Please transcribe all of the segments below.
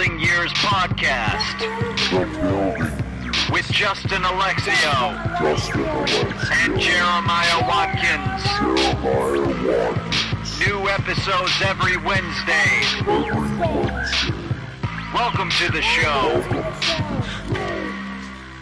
Building Years podcast with Justin Alexio Justin Alexio. and Jeremiah Watkins. Jeremiah Watkins. New episodes every Wednesday. Every Wednesday. Welcome to the show.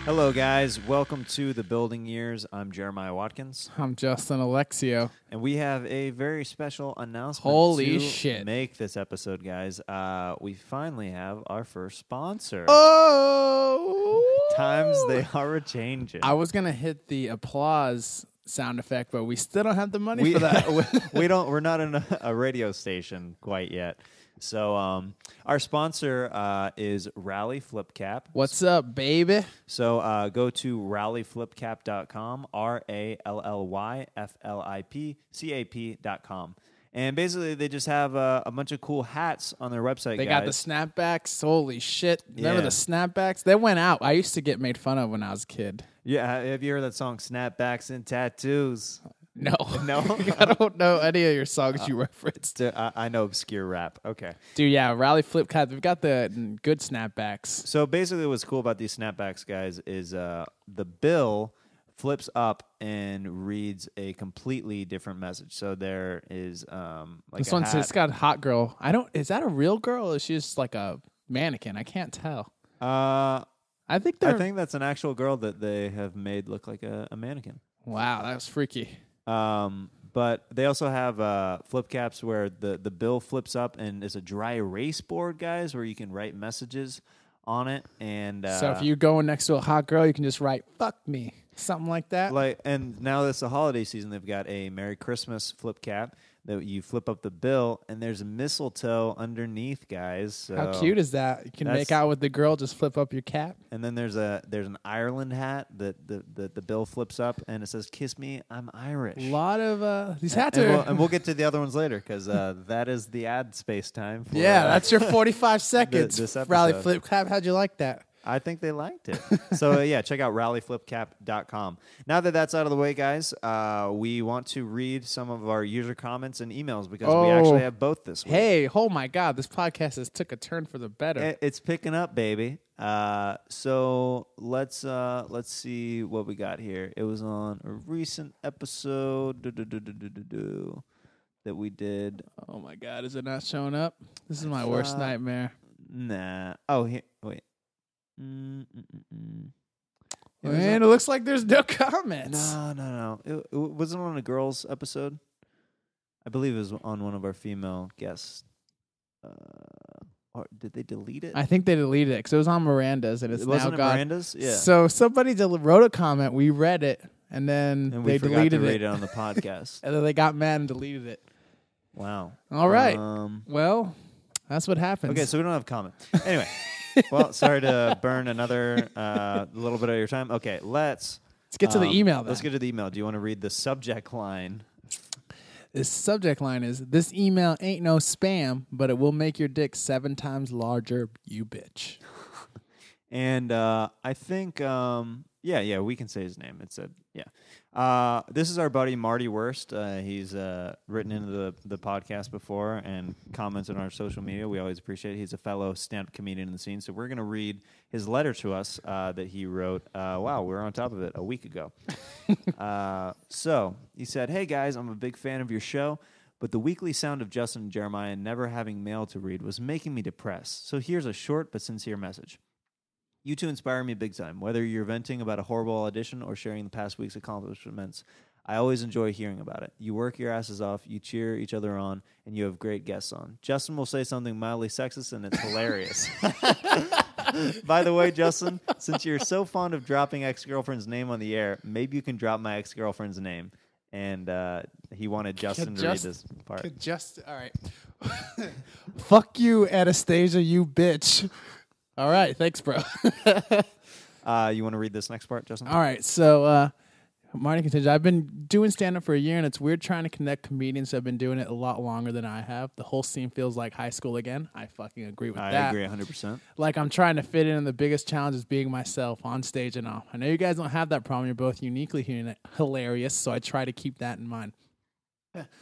Hello, guys. Welcome to the Building Years. I'm Jeremiah Watkins, I'm Justin Alexio. and we have a very special announcement. Holy to shit. Make this episode, guys. Uh, we finally have our first sponsor. Oh, Times they are a changing. I was gonna hit the applause sound effect, but we still don't have the money we, for that. we don't. We're not in a, a radio station quite yet. So, um, our sponsor uh, is Rally Flip Cap. What's up, baby? So uh, go to rallyflipcap.com, R A L L Y F L I P C A P.com. And basically, they just have uh, a bunch of cool hats on their website. They got the snapbacks. Holy shit! Remember Yeah. the snapbacks? They went out. I used to get made fun of when I was a kid. Yeah, have you heard that song, Snapbacks and Tattoos? No, No? I don't know any of your songs you referenced, D- I, I know obscure rap. Okay. dude. Yeah, Rally Flip Cap. They've got the mm, good snapbacks. So basically, what's cool about these snapbacks, guys, is uh, the bill flips up and reads a completely different message. So there is um, like This a one's hat. it's got hot girl. I don't. Is that a real girl? or is she just like a mannequin? I can't tell. Uh, I think they're. I think that's an actual girl that they have made look like a, a mannequin. wow, that was freaky. Um, but they also have uh, flip caps where the, the bill flips up and it's a dry erase board, guys, where you can write messages on it. And uh, So if you're going next to a hot girl, you can just write "fuck me," something like that. like, and now that's the holiday season, they've got a Merry Christmas flip cap that you flip up the bill, and there's a mistletoe underneath, guys. So, How cute is that? You can make out with the girl, just flip up your cap. And then there's a there's an Ireland hat that the, the, the bill flips up, and it says "Kiss me, I'm Irish." A lot of uh, these hats and, are. we'll, and we'll get to the other ones later because uh, that is the ad space time. For, yeah, uh, that's your forty-five seconds. this Rally flip cap. How'd you like that? I think they liked it. so uh, yeah, check out rallyflipcap.com. Now that that's out of the way, guys, uh, we want to read some of our user comments and emails because we Oh. actually have both this week. Hey, oh my God, this podcast has took a turn for the better. It- It's picking up, baby. Uh, so let's uh, let's see what we got here. It was on a recent episode do, do, do, do, do, do, do, that we did. oh my God, is it not showing up? This is my worst Uh, nightmare. Nah. Oh, here. Wait. Mm, mm, mm, mm. It was Man, on- it looks like there's no comments. no, no, no. It, it wasn't on a girls episode. I believe it was on one of our female guests. Uh, or did they delete it? I think they deleted it because it was on Miranda's and it's it now got. Miranda's. Yeah. So somebody del- wrote a comment. We read it, and then and we they forgot deleted it, it on the podcast. and then they got mad and deleted it. wow. All right. Um, Well, that's what happens. okay, so we don't have comment. Anyway, well, sorry to burn another uh, little bit of your time. Okay, let's let's get to the um, email. Let's get to the email. Do you want to read the subject line? This subject line is: "This email ain't no spam, but it will make your dick seven times larger, you bitch." And uh, I think, um, yeah, yeah, we can say his name. It said, yeah. Uh, this is our buddy Marty Worst. Uh, he's uh, written into the, the podcast before and comments on our social media. We always appreciate it. He's a fellow stand up comedian in the scene. So we're going to read his letter to us uh, that he wrote. Uh, wow, we were on top of it a week ago. uh, so he said, Hey guys, I'm a big fan of your show. But the weekly sound of Justin and Jeremiah never having mail to read was making me depressed. So here's a short but sincere message. You two inspire me big time. Whether you're venting about a horrible audition or sharing the past week's accomplishments, I always enjoy hearing about it. You work your asses off, you cheer each other on, and you have great guests on. Justin will say something mildly sexist, and it's hilarious. By the way, Justin, since you're so fond of dropping ex girlfriend's name on the air, maybe you can drop my ex girlfriend's name. And uh, he wanted Justin to just- read this part. Just all right. Fuck you, Anastasia, you bitch. All right, thanks, bro. Uh, you want to read this next part, Justin? all right, so uh, Marty continues. I've been doing stand up for a year, and it's weird trying to connect comedians who have been doing it a lot longer than I have. The whole scene feels like high school again. I fucking agree with I that. I agree 100%. Like I'm trying to fit in, and the biggest challenge is being myself on stage and off. I know you guys don't have that problem. You're both uniquely hilarious, so I try to keep that in mind.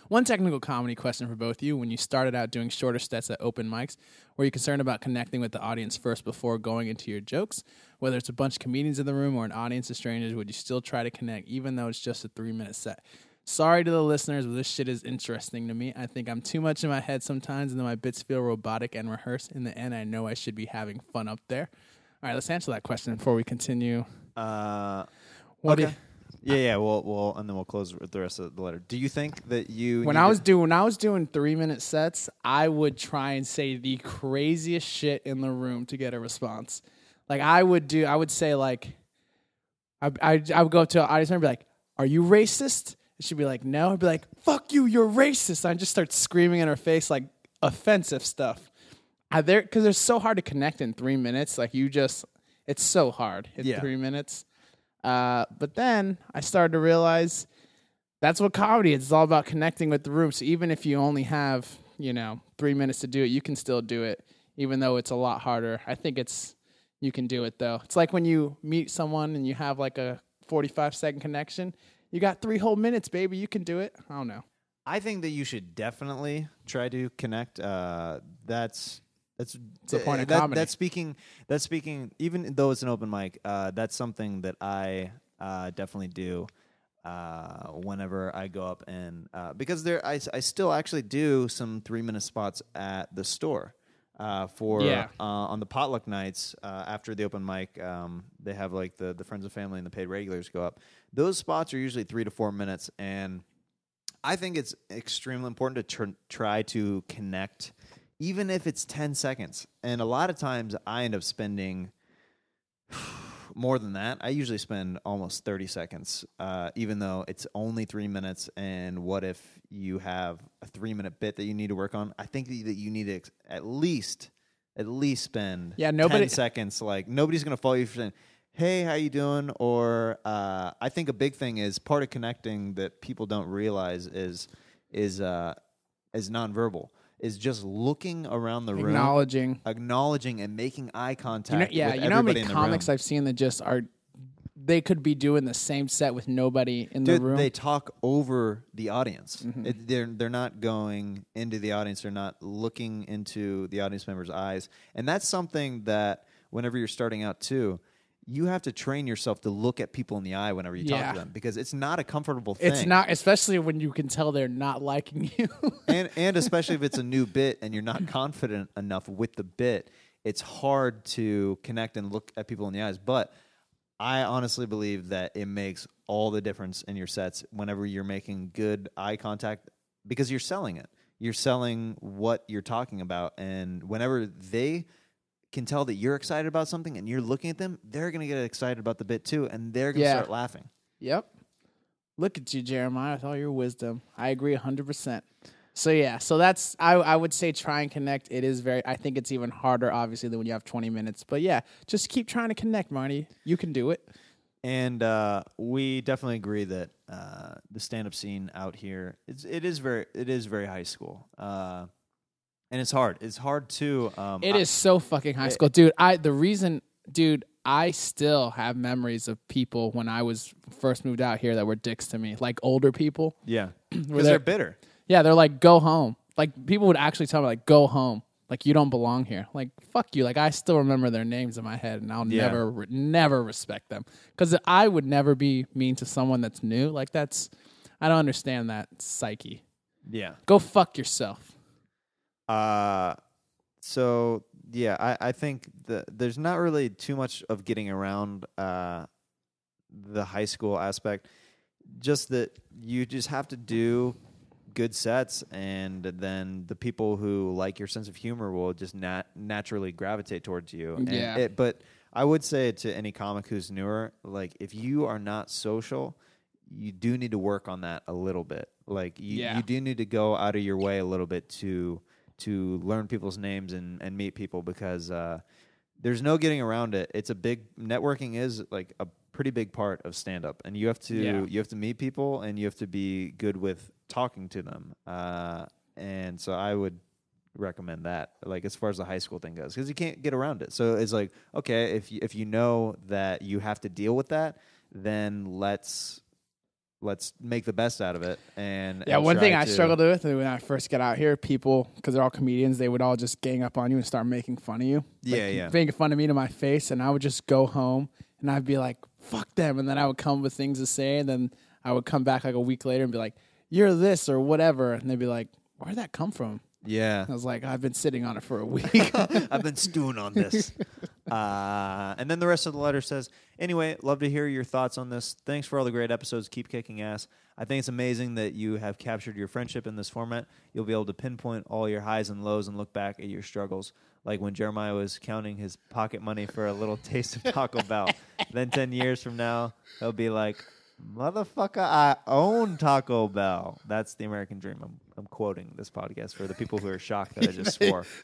One technical comedy question for both of you. When you started out doing shorter sets at open mics, were you concerned about connecting with the audience first before going into your jokes? Whether it's a bunch of comedians in the room or an audience of strangers, would you still try to connect even though it's just a three minute set? Sorry to the listeners, but this shit is interesting to me. I think I'm too much in my head sometimes, and then my bits feel robotic and rehearsed. In the end, I know I should be having fun up there. All right, let's answer that question before we continue. Uh, What do okay. Yeah, yeah. We'll, we'll, and then we'll close with the rest of the letter. Do you think that you when I was doing when I was doing three minute sets, I would try and say the craziest shit in the room to get a response. Like I would do, I would say like, I I, I would go up to an audience member and be like, "Are you racist?" And she'd be like, "No." I'd be like, "Fuck you, you're racist." I just start screaming in her face like offensive stuff. I there because it's so hard to connect in three minutes. Like you just, it's so hard in Yeah. three minutes. Uh, but then I started to realize that's what comedy is. It's all about connecting with the room. So even if you only have, you know, three minutes to do it, you can still do it, even though it's a lot harder. I think it's, you can do it though. It's like when you meet someone and you have like a 45 second connection. You got three whole minutes, baby. You can do it. I don't know. I think that you should definitely try to connect. Uh, that's that's the point of that, comedy. That's speaking. That's speaking. Even though it's an open mic, uh, that's something that I uh, definitely do. Uh, whenever I go up and uh, because there, I, I still actually do some three minute spots at the store. Uh, for Yeah. uh, on the potluck nights uh, after the open mic, um, they have like the the friends and family and the paid regulars go up. Those spots are usually three to four minutes, and I think it's extremely important to tr- try to connect, even if it's 10 seconds. And a lot of times I end up spending more than that. I usually spend almost 30 seconds, uh, even though it's only three minutes. And what if you have a three minute bit that you need to work on? I think that you need to ex- at least. At least spend Yeah, nobody- 10 seconds. Like nobody's gonna follow you for saying, "Hey, how you doing?" Or uh, I think a big thing is part of connecting that people don't realize is is uh, is nonverbal. Is just looking around the room, Acknowledging. acknowledging, and making eye You contact. know, yeah, you know how many everybody in the comics. I've seen that just are, they could be doing the same set with nobody in Dude, the room. they talk over the audience. Mm-hmm. It, they're they're not going into the audience. They're not looking into the audience member's eyes, and that's something that whenever you're starting out too, you have to train yourself to look at people in the eye whenever you talk to them because it's not a comfortable thing. it's not, especially when you can tell they're not liking you. and and especially if it's a new bit and you're not confident enough with the bit, it's hard to connect and look at people in the eyes. But I honestly believe that it makes all the difference in your sets whenever you're making good eye contact because you're selling it. You're selling what you're talking about, and whenever they can tell that you're excited about something and you're looking at them, they're going to get excited about the bit too, and they're going to Yeah. start laughing. Yep. Look at you, Jeremiah, with all your wisdom. I agree 100%. So, yeah, so that's, I, I would say try and connect. It is very, I think it's even harder, obviously, than when you have 20 minutes. But yeah, just keep trying to connect, Marty. You can do it. And uh, we definitely agree that uh, the stand-up scene out here it's, it is very it is very high school, uh, and it's hard. It's hard to. Um, It is so fucking high school. Dude, I, the reason, dude, I still have memories of people when I was first moved out here that were dicks to me, like older people. yeah, because there- they're bitter. Yeah, they're like, go home. Like people would actually tell me, like, go home. Like you don't belong here. Like fuck you. Like I still remember their names in my head, and I'll Yeah. never, re- never respect them because I would never be mean to someone that's new. Like that's, I don't understand that psyche. Yeah. Go fuck yourself. Uh, so yeah, I, I think the, there's not really too much of getting around uh, the high school aspect. Just that you just have to do good sets, and then the people who like your sense of humor will just nat- naturally gravitate towards you. And Yeah. it- but I would say to any comic who's newer, like if you are not social, you do need to work on that a little bit. Like you, Yeah. you do need to go out of your way a little bit to to learn people's names and, and meet people because uh, there's no getting around it. It's a big networking is like a pretty big part of stand up, and you have to Yeah. you have to meet people and you have to be good with talking to them. Uh, and so I would recommend that like as far as the high school thing goes because you can't get around it so it's like okay if you, if you know that you have to deal with that then let's let's make the best out of it. And Yeah, and one thing I to- struggled with when I first got out here, people, because they're all comedians, they would all just gang up on you and start making fun of you. Yeah, like, yeah. Making fun of me to my face, and I would just go home and I'd be like, fuck them. And then I would come with things to say, and then I would come back like a week later and be like, you're this or whatever. And they'd be like, where'd that come from? Yeah, I was like, I've been sitting on it for a week. I've been stewing on this. Uh, and then the rest of the letter says, anyway, love to hear your thoughts on this. Thanks for all the great episodes. Keep kicking ass. I think it's amazing that you have captured your friendship in this format. You'll be able to pinpoint all your highs and lows and look back at your struggles, like when Jeremiah was counting his pocket money for a little taste of Taco Bell. then 10 years from now, he'll be like, Motherfucker, I own Taco Bell. That's the American dream. I'm, I'm quoting this podcast for the people who are shocked that I just swore.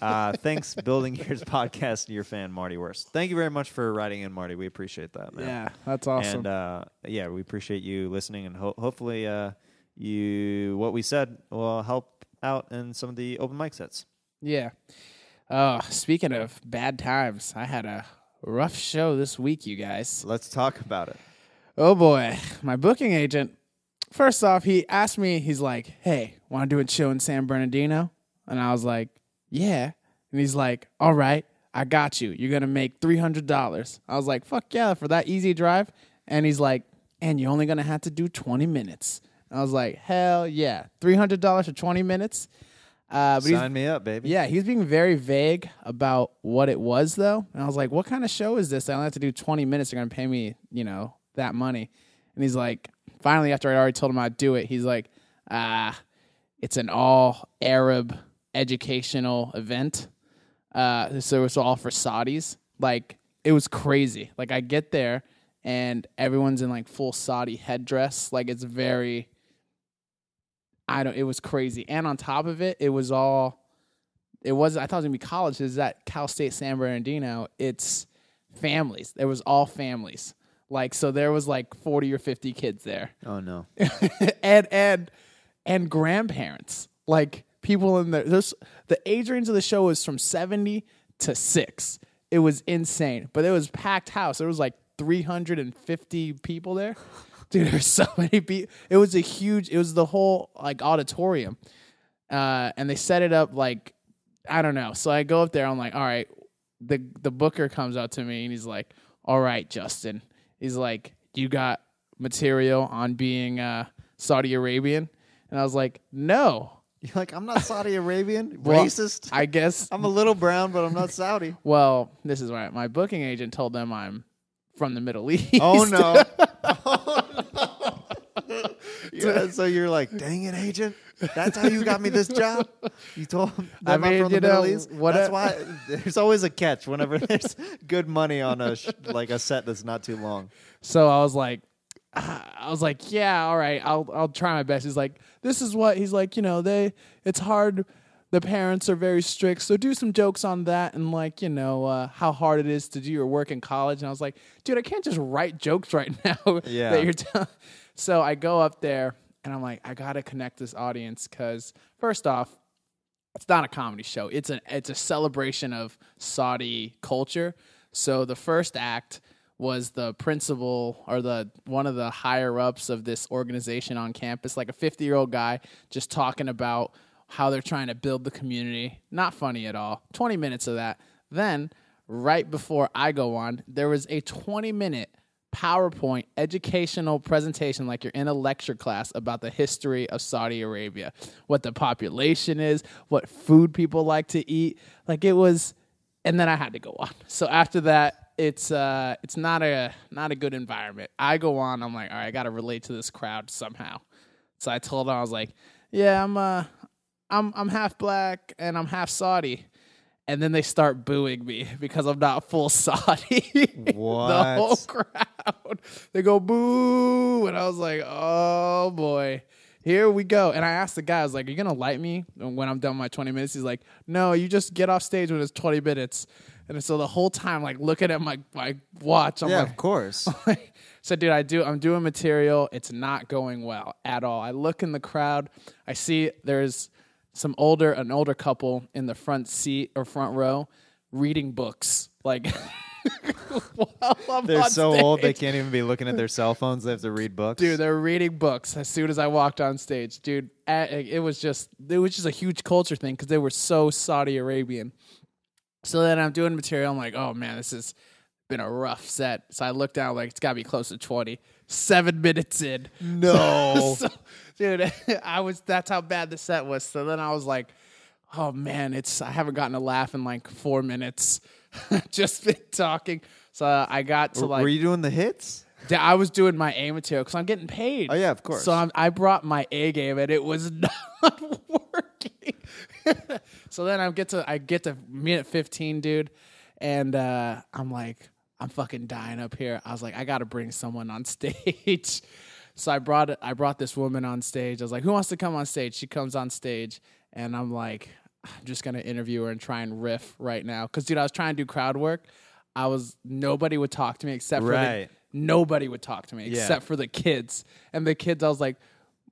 Uh, thanks, Building Years podcast, and your fan, Marty Worst. Thank you very much for writing in, Marty. We appreciate that, man. yeah, that's awesome. And uh, yeah, we appreciate you listening, and ho- hopefully, uh, you what we said will help out in some of the open mic sets. Yeah. Oh, speaking of bad times, I had a rough show this week, you guys. Let's talk about it. Oh boy, my booking agent. First off, he asked me. He's like, "Hey, want to do a show in San Bernardino?" And I was like, "Yeah." And he's like, "All right, I got you. You're gonna make three hundred dollars." I was like, "Fuck yeah!" For that easy drive. And he's like, "And you're only gonna have to do twenty minutes." I was like, "Hell yeah, three hundred dollars for twenty minutes." Uh, but Sign me up, baby. yeah, he's being very vague about what it was though. And I was like, what kind of show is this? I only have to do 20 minutes. They're going to pay me, you know, that money. And he's like, finally, after I already told him I'd do it, he's like, ah, it's an all Arab educational event. Uh, so it's all for Saudis. Like, it was crazy. Like, I get there and everyone's in like full Saudi headdress. Like, it's very, I don't, it was crazy. And on top of it, it was all, it was, I thought it was gonna be college. Is that Cal State San Bernardino? It's families. There was all families. Like, so there was like 40 or 50 kids there. Oh no. and, and, and grandparents. Like, people in there. there's, the age range of the show was from 70 to six. It was insane. But it was packed house. There was like 350 people there. Dude, there's so many people. It was a huge. It was the whole like auditorium, uh, and they set it up like I don't know. So I go up there. I'm like, all right. The the booker comes out to me and he's like, all right, Justin. He's like, you got material on being uh, Saudi Arabian, and I was like, no. You're like, I'm not Saudi Arabian. Well, Racist. I guess. I'm a little brown, but I'm not Saudi. Well, this is right. My booking agent told them I'm from the Middle East. Oh no. yeah, so you're like, dang it, agent. That's how you got me this job. You told them I I'm mean, from you the Middle know, East. what That's a- why there's always a catch whenever there's good money on a sh- like a set that's not too long. So I was like, I was like, yeah, all right, I'll I'll try my best. He's like, this is what he's like, you know, they it's hard. The parents are very strict, so do some jokes on that and like you know uh, how hard it is to do your work in college. And I was like, dude, I can't just write jokes right now. Yeah. that you're telling. So I go up there and I'm like, I gotta connect this audience because first off, it's not a comedy show. It's a it's a celebration of Saudi culture. So the first act was the principal or the one of the higher ups of this organization on campus, like a 50 year old guy, just talking about how they're trying to build the community. Not funny at all. 20 minutes of that. Then right before I go on, there was a 20 minute PowerPoint educational presentation like you're in a lecture class about the history of Saudi Arabia, what the population is, what food people like to eat. Like it was and then I had to go on. So after that, it's uh it's not a not a good environment. I go on, I'm like, all right, I gotta relate to this crowd somehow. So I told him I was like, Yeah, I'm uh I'm I'm half black and I'm half Saudi. And then they start booing me because I'm not full Saudi. What the whole crowd. They go boo. And I was like, oh boy. Here we go. And I asked the guy, I was like, Are you gonna light me when I'm done my 20 minutes? He's like, No, you just get off stage when it's 20 minutes. And so the whole time, like looking at my, my watch, I'm yeah, like, of course. so dude i do i'm doing material it's not going well at all i look in the crowd i see there's some older an older couple in the front seat or front row reading books like They're so old they can't even be looking at their cell phones. They have to read books. Dude, they're reading books as soon as I walked on stage. Dude, it was just it was just a huge culture thing because they were so Saudi Arabian. So then I'm doing material. I'm like, oh man, this has been a rough set. So I look down, like it's got to be close to 20. Seven minutes in. No. So, dude, I was. That's how bad the set was. So then I was like, oh man, it's. I haven't gotten a laugh in like four minutes. just been talking. So I got to like. Were you doing the hits? I was doing my A material because I'm getting paid. Oh, yeah, of course. So I'm, I brought my A game and it was not working. so then I get to I get to minute 15, dude, and uh, I'm like, I'm fucking dying up here. I was like, I got to bring someone on stage. so I brought I brought this woman on stage. I was like, who wants to come on stage? She comes on stage, and I'm like, I'm just gonna interview her and try and riff right now. Cause dude, I was trying to do crowd work. I was nobody would talk to me except for the, nobody would talk to me Yeah. except for the kids. And the kids, I was like,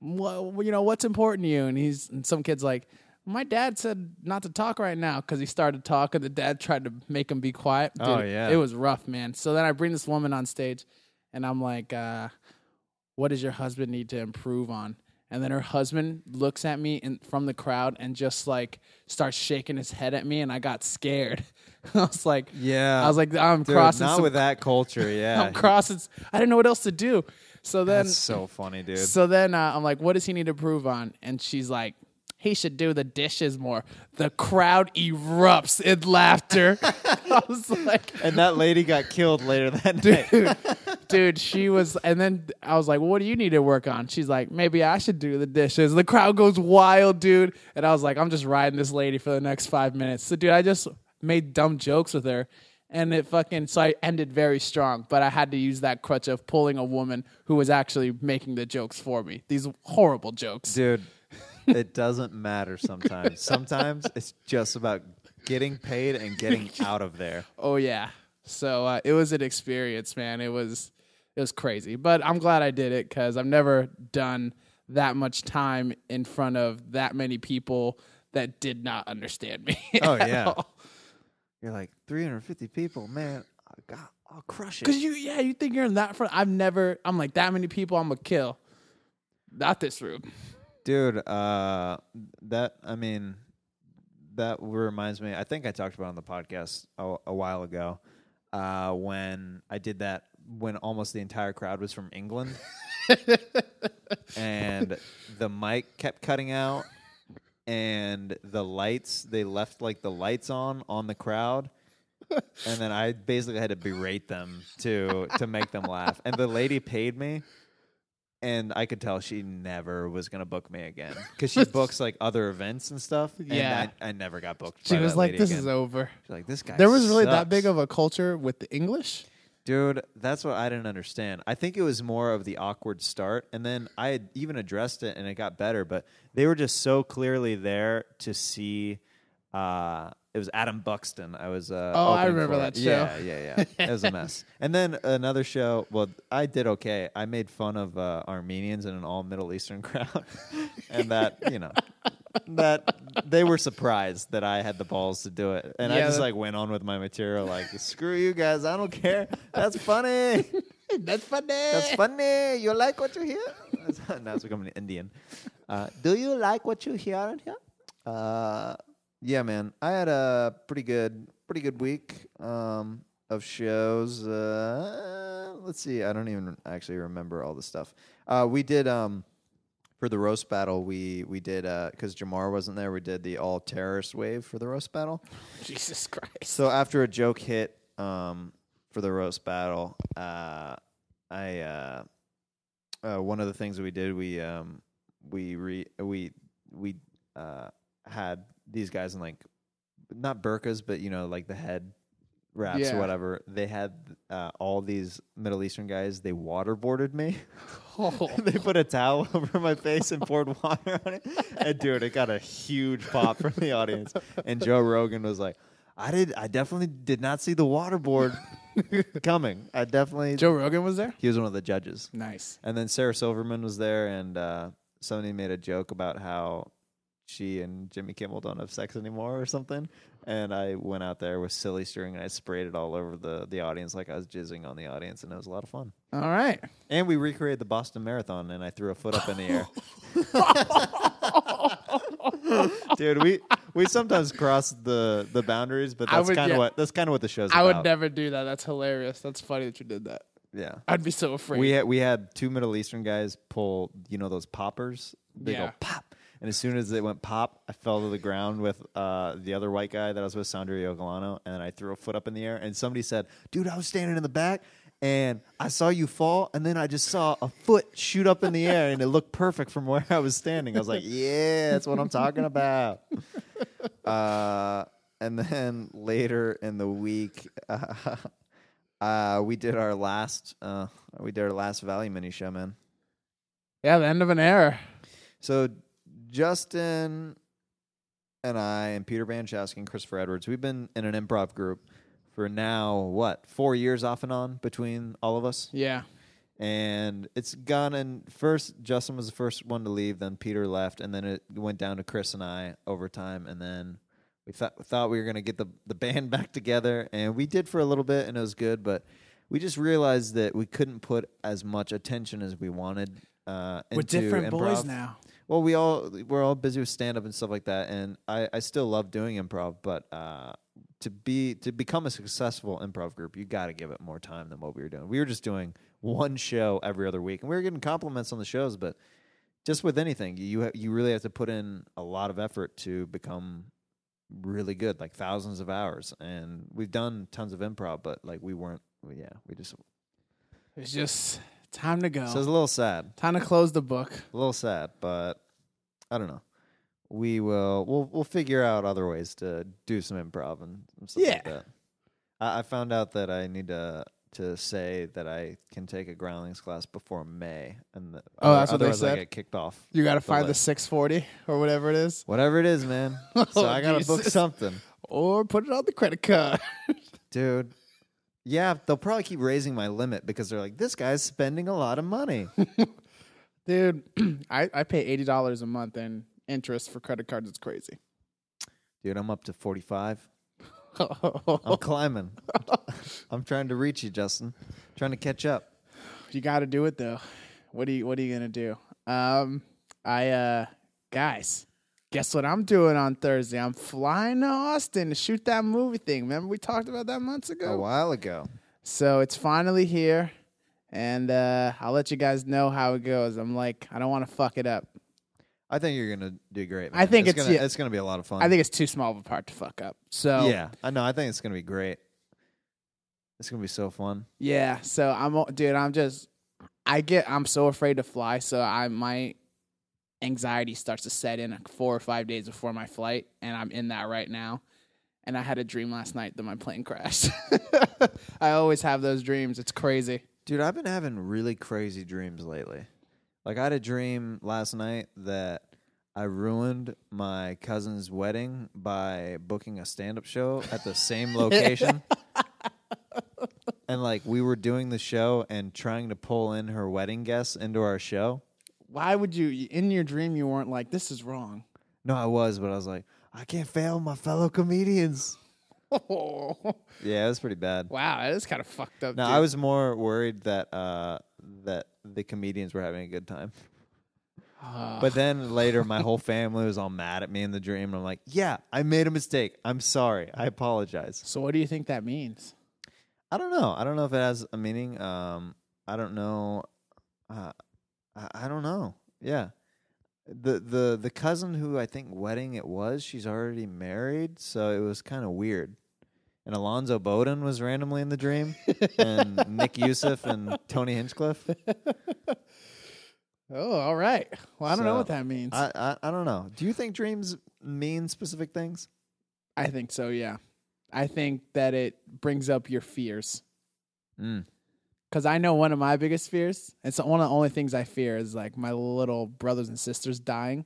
well, you know, what's important to you? And he's and some kids like, my dad said not to talk right now because he started talking. The dad tried to make him be quiet. Dude, Oh, yeah. it was rough, man. So then I bring this woman on stage, and I'm like, uh, what does your husband need to improve on? And then her husband looks at me in, from the crowd and just like starts shaking his head at me, and I got scared. I was like, Yeah. I was like, I'm Dude, crossing. not some- with that culture. Yeah. I'm crossing. I didn't know what else to do. So then, That's so funny, dude. so then uh, I'm like, what does he need to improve on? And she's like, he should do the dishes more. The crowd erupts in laughter. I was like, and that lady got killed later that dude, dude, she was, and then I was like, well, what do you need to work on? She's like, maybe I should do the dishes. The crowd goes wild, dude. And I was like, I'm just riding this lady for the next five minutes. So, dude, I just made dumb jokes with her. And it fucking, so I ended very strong, but I had to use that crutch of pulling a woman who was actually making the jokes for me. These horrible jokes. Dude, it doesn't matter sometimes. Sometimes it's just about getting paid and getting out of there. Oh yeah. So uh, it was an experience, man. It was it was crazy, but I'm glad I did it because I've never done that much time in front of that many people that did not understand me. Oh, yeah. You're like 350 people, man. I got, I'll crush it. Because you, yeah, you think you're in that front. I've never. I'm like that many people. I'm gonna kill. Not this room. Dude, uh, that I mean, that reminds me. I think I talked about it on the podcast a, a while ago uh, when I did that when almost the entire crowd was from England, and the mic kept cutting out, and the lights they left like the lights on on the crowd. and then I basically had to berate them to to make them laugh. And the lady paid me, and I could tell she never was gonna book me again because she books like other events and stuff. and Yeah. I, I never got booked. She by was that like, lady "This again. is over." She's like this guy. There was really that sucks." big of a culture with the English. Dude, that's what I didn't understand. I think it was more of the awkward start, and then I had even addressed it, and it got better. But they were just so clearly there to see. Uh, it was Adam Buxton. I was. Uh, Oh, I remember for. that show. Yeah, yeah, yeah. It was a mess. and then another show. Well, I did okay. I made fun of uh, Armenians in an all Middle Eastern crowd, and that you know. That they were surprised that I had the balls to do it, and I just that- like went on with my material. Like, screw you guys, I don't care. That's funny. That's funny. That's funny. You like what you hear? That's- now it's becoming Indian. Uh, do you like what you hear in here? Uh, yeah, man. I had a pretty good, pretty good week um, of shows. Uh, let's see. I don't even actually remember all the stuff. Uh, we did um, for the roast battle. We we did because Jamar wasn't there. We did the all terrorist wave for the roast battle. Jesus Christ. So after a joke hit um, for the roast battle, uh, I uh, uh, one of the things that we did we um, we re- we we uh, had these guys in like not burkas, but you know like the head wraps Yeah. or whatever. They had uh, all these Middle Eastern guys. They waterboarded me. Oh. they put a towel over my face and poured water on it. And dude, it got a huge pop from the audience. And Joe Rogan was like, I did I definitely did not see the waterboard coming. I definitely Joe Rogan was there. he was one of the judges. Nice. And then Sarah Silverman was there and uh, somebody made a joke about how she and Jimmy Kimmel don't have sex anymore or something. And I went out there with silly string and I sprayed it all over the the audience like I was jizzing on the audience, and it was a lot of fun. All right. And we recreated the Boston Marathon, and I threw a foot up in the air. Dude, we we sometimes cross the the boundaries, but that's kind of yeah. what that's kind of what the show's I about. would never do that. That's hilarious. That's funny that you did that. Yeah. I'd be so afraid. We had we had two Middle Eastern guys pull, you know, those poppers. They Yeah. go pop, and as soon as it went pop, I fell to the ground with uh, the other white guy that I was with, Sandro Yogalano, and I threw a foot up in the air. And somebody said, "Dude, I was standing in the back, and I saw you fall, and then I just saw a foot shoot up in the air, and it looked perfect from where I was standing." I was like, "Yeah, that's what I'm talking about." Uh, and then later in the week. Uh, Uh, we did our last uh, we did our last Valley mini show, man. yeah, the end of an era. So Justin and I and Peter Banchowski and Christopher Edwards, we've been in an improv group for now what four years off and on between all of us, Yeah. and it's gone. And first, Justin was the first one to leave, then Peter left, and then it went down to Chris and I over time, and then we thought thought we were gonna get the the band back together, and we did for a little bit, and it was good, but we just realized that we couldn't put as much attention as we wanted. Uh, We're into different boys improv. now. Well, we all we're all busy with stand up and stuff like that, and I, I still love doing improv, but uh, to be to become a successful improv group, you got to give it more time than what we were doing. We were just doing one show every other week, and we were getting compliments on the shows, but just with anything, you ha- you really have to put in a lot of effort to become really good, like thousands of hours. And we've done tons of improv, but like we weren't. Yeah, we just It's just time to go. so it's a little sad. time to close the book. a little sad, but I don't know. We will we'll we'll figure out other ways to do some improv and stuff like Yeah. that. I, I found out that I need to to say that I can take a groundlings class before May, and the, Oh, that's what they otherwise I said? get kicked off. You got to find the list. 640 or whatever it is, Whatever it is, man. so I gotta book Jesus. something, or put it on the credit card. dude. Yeah, they'll probably keep raising my limit because they're like, this guy's spending a lot of money. Dude, I, I pay eighty dollars a month in interest for credit cards. It's crazy. Dude, I'm up to forty five. I'm climbing. I'm trying to reach you, Justin. trying to catch up. you got to do it though. What are you What are you gonna do? Um, I uh, guys, guess what I'm doing on Thursday? I'm flying to Austin to shoot that movie thing. Remember we talked about that months ago. A while ago. So it's finally here, and uh, I'll let you guys know how it goes. I'm like, I don't want to fuck it up. I think you're gonna do great. I think it's, it's- gonna yeah. it's gonna be a lot of fun. I think it's too small of a part to fuck up. So yeah, I know. I think it's gonna be great. It's gonna be so fun. Yeah, so I'm dude, I'm just I get I'm so afraid to fly, so I my anxiety starts to set in like 4 or 5 days before my flight and I'm in that right now. And I had a dream last night that my plane crashed. I always have those dreams. It's crazy. Dude, I've been having really crazy dreams lately. Like I had a dream last night that I ruined my cousin's wedding by booking a stand-up show at the same location. and like we were doing the show and trying to pull in her wedding guests into our show. Why would you in your dream you weren't like this is wrong? No, I was, but I was like, I can't fail my fellow comedians. Yeah, it was pretty bad. Wow, that is kind of fucked up. No, dude. I was more worried that uh, that the comedians were having a good time. Ah. But then later, my whole family was all mad at me in the dream, and I'm like, "Yeah, I made a mistake. I'm sorry. I apologize." So what do you think that means? I don't know. I don't know if it has a meaning. Um, I don't know. Uh, I, I don't know. Yeah, the the the cousin who I think wedding it was, she's already married, so it was kind of weird. And Alonzo Bowden was randomly in the dream, and Nick Youssef and Tony Hinchcliffe. Oh, all right. Well, I don't know what that means. I, I I don't know. Do you think dreams mean specific things? I think so, yeah. I think that it brings up your fears. Mm. Because I know one of my biggest fears, and so one of the only things I fear is like my little brothers and sisters dying.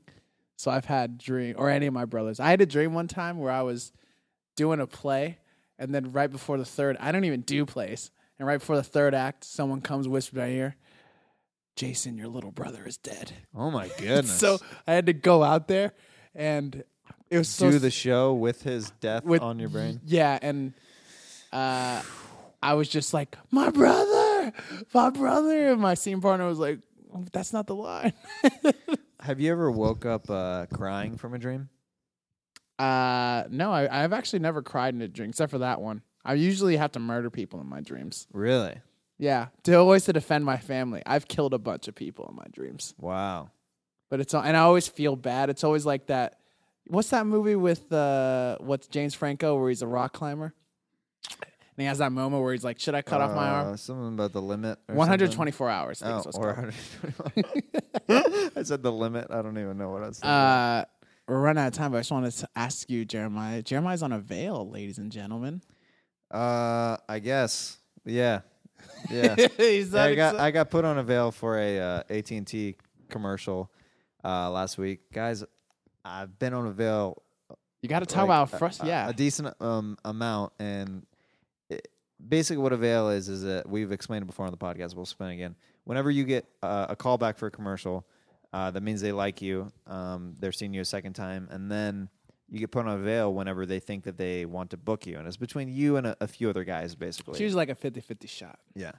So I've had dream, or any of my brothers. I had a dream one time where I was doing a play, and then right before the third, I don't even do plays. And right before the third act, someone comes whisper in my ear, Jason, your little brother is dead. Oh my goodness! So I had to go out there and it was so Do the show with his death with on your brain. Yeah, and uh, I was just like, my brother, my brother, and my scene partner was like, "Oh, that's not the line. Have you ever woke up uh, crying from a dream? Uh, no, I, I've actually never cried in a dream except for that one. I usually have to murder people in my dreams. Really? Yeah, to always to defend my family. I've killed a bunch of people in my dreams, Wow. but it's and I always feel bad. It's always like that. What's that movie with uh, what's James Franco where he's a rock climber? And he has that moment where he's like, "Should I cut off my Uh, arm?" Something about the limit. or 124 hours. I think Oh, or it's 124. I said the limit. I don't even know what I was saying. Uh, we're running out of time, but I just wanted to ask you, Jeremiah. Jeremiah's on avail, ladies and gentlemen. Uh, I guess. Yeah. Yeah. Yeah, I got I got put on avail for a uh, AT and T commercial uh, last week, guys. I've been on avail you got to talk like, about first. a, Yeah, a decent um, amount, and basically what a veil is is that we've explained it before on the podcast. We'll explain it again. Whenever you get uh, a call back for a commercial, uh, that means they like you. Um, they're seeing you a second time, and then you get put on avail whenever they think that they want to book you, and it's between you and a, a few other guys, basically. it's usually like a 50-50 shot. Yeah.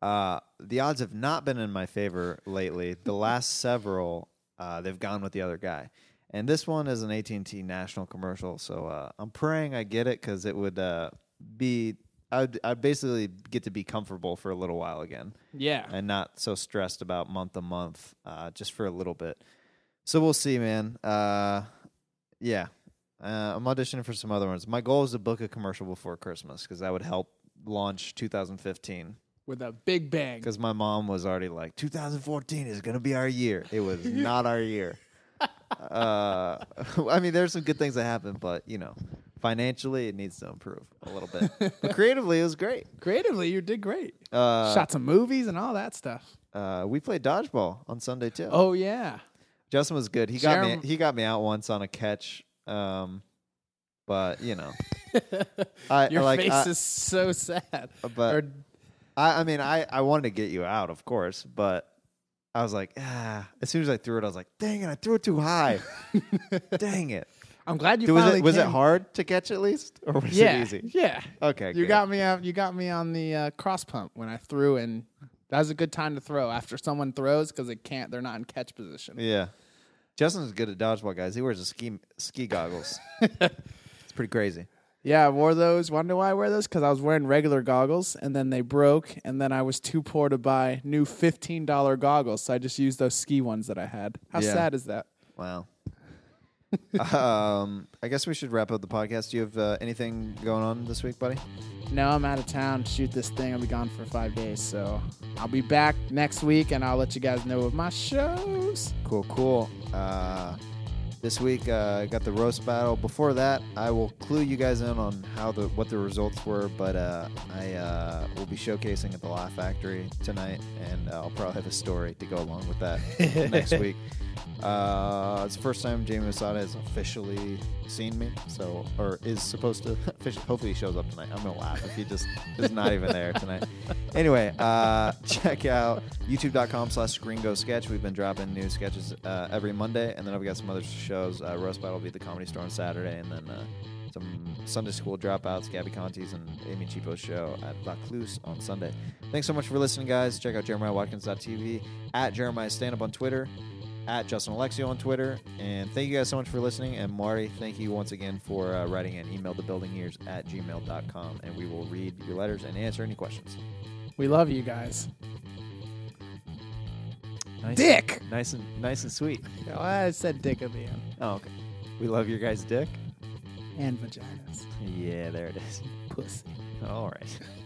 Uh, the odds have not been in my favor lately. The last several, uh, they've gone with the other guy, and this one is an AT and T national commercial. So uh, I'm praying I get it because it would uh, be. I'd, I'd basically get to be comfortable for a little while again Yeah, and not so stressed about month to month, uh, just for a little bit. So we'll see, man. Uh, yeah, uh, I'm auditioning for some other ones. My goal is to book a commercial before Christmas because that would help launch 2015 with a big bang. because my mom was already like 2014 is going to be our year it was not our year uh, i mean there's some good things that happened but you know financially it needs to improve a little bit but creatively it was great Creatively, you did great. uh, Shot some movies and all that stuff. uh, we played dodgeball on sunday too Oh yeah, justin was good he got Jerem- me he got me out once on a catch um, but you know I, your like, face I- is so sad. but Or- I, I mean, I, I wanted to get you out, of course, but I was like, ah. As soon as I threw it, I was like, dang it, I threw it too high. dang it. I'm glad you Dude, was finally it was it hard to catch at least, or was Yeah, it easy? yeah. Okay, You good. got me out. You got me on the uh, cross pump when I threw, and that was a good time to throw after someone throws because it can't. They're not in catch position. Yeah, Justin's good at dodgeball, guys. He wears a ski ski goggles. it's pretty crazy. Yeah, I wore those. Wonder why I wear those? Because I was wearing regular goggles, and then they broke, and then I was too poor to buy new fifteen dollar goggles, so I just used those ski ones that I had. How Yeah. sad is that? Wow. Um, I guess we should wrap up the podcast. Do you have uh, anything going on this week, buddy? No, I'm out of town. to Shoot this thing. I'll be gone for five days, so I'll be back next week, and I'll let you guys know of my shows. Cool, cool. Uh, this week, uh, I got the roast battle. Before that, I will clue you guys in on how the what the results were. But uh, I uh, will be showcasing at the Laugh Factory tonight, and I'll probably have a story to go along with that next week. Uh, it's the first time Jamie Masada has officially seen me, so or is supposed to. Hopefully, he shows up tonight. I'm gonna laugh if he just is not even there tonight. Anyway, uh, check out YouTube.com/slash Gringo Sketch. We've been dropping new sketches uh, every Monday, and then I've got some other shows. Uh, Roast Battle will be at the Comedy Store on Saturday, and then uh, some Sunday School dropouts, Gabby Conti's and Amy Chipo's show at La Cluse on Sunday. Thanks so much for listening, guys. Check out JeremiahWatkins.tv, at Jeremiah Stand Up on Twitter, at Justin Alexio on Twitter. And thank you guys so much for listening. And Marty, thank you once again for uh, writing an email to buildingears at gmail.com. And we will read your letters and answer any questions. We love you guys. Nice, Dick. Nice and nice and sweet. Oh, I said dick at the end. Oh, okay. We love your guys' dick. And vaginas. Yeah, there it is. Pussy. All right.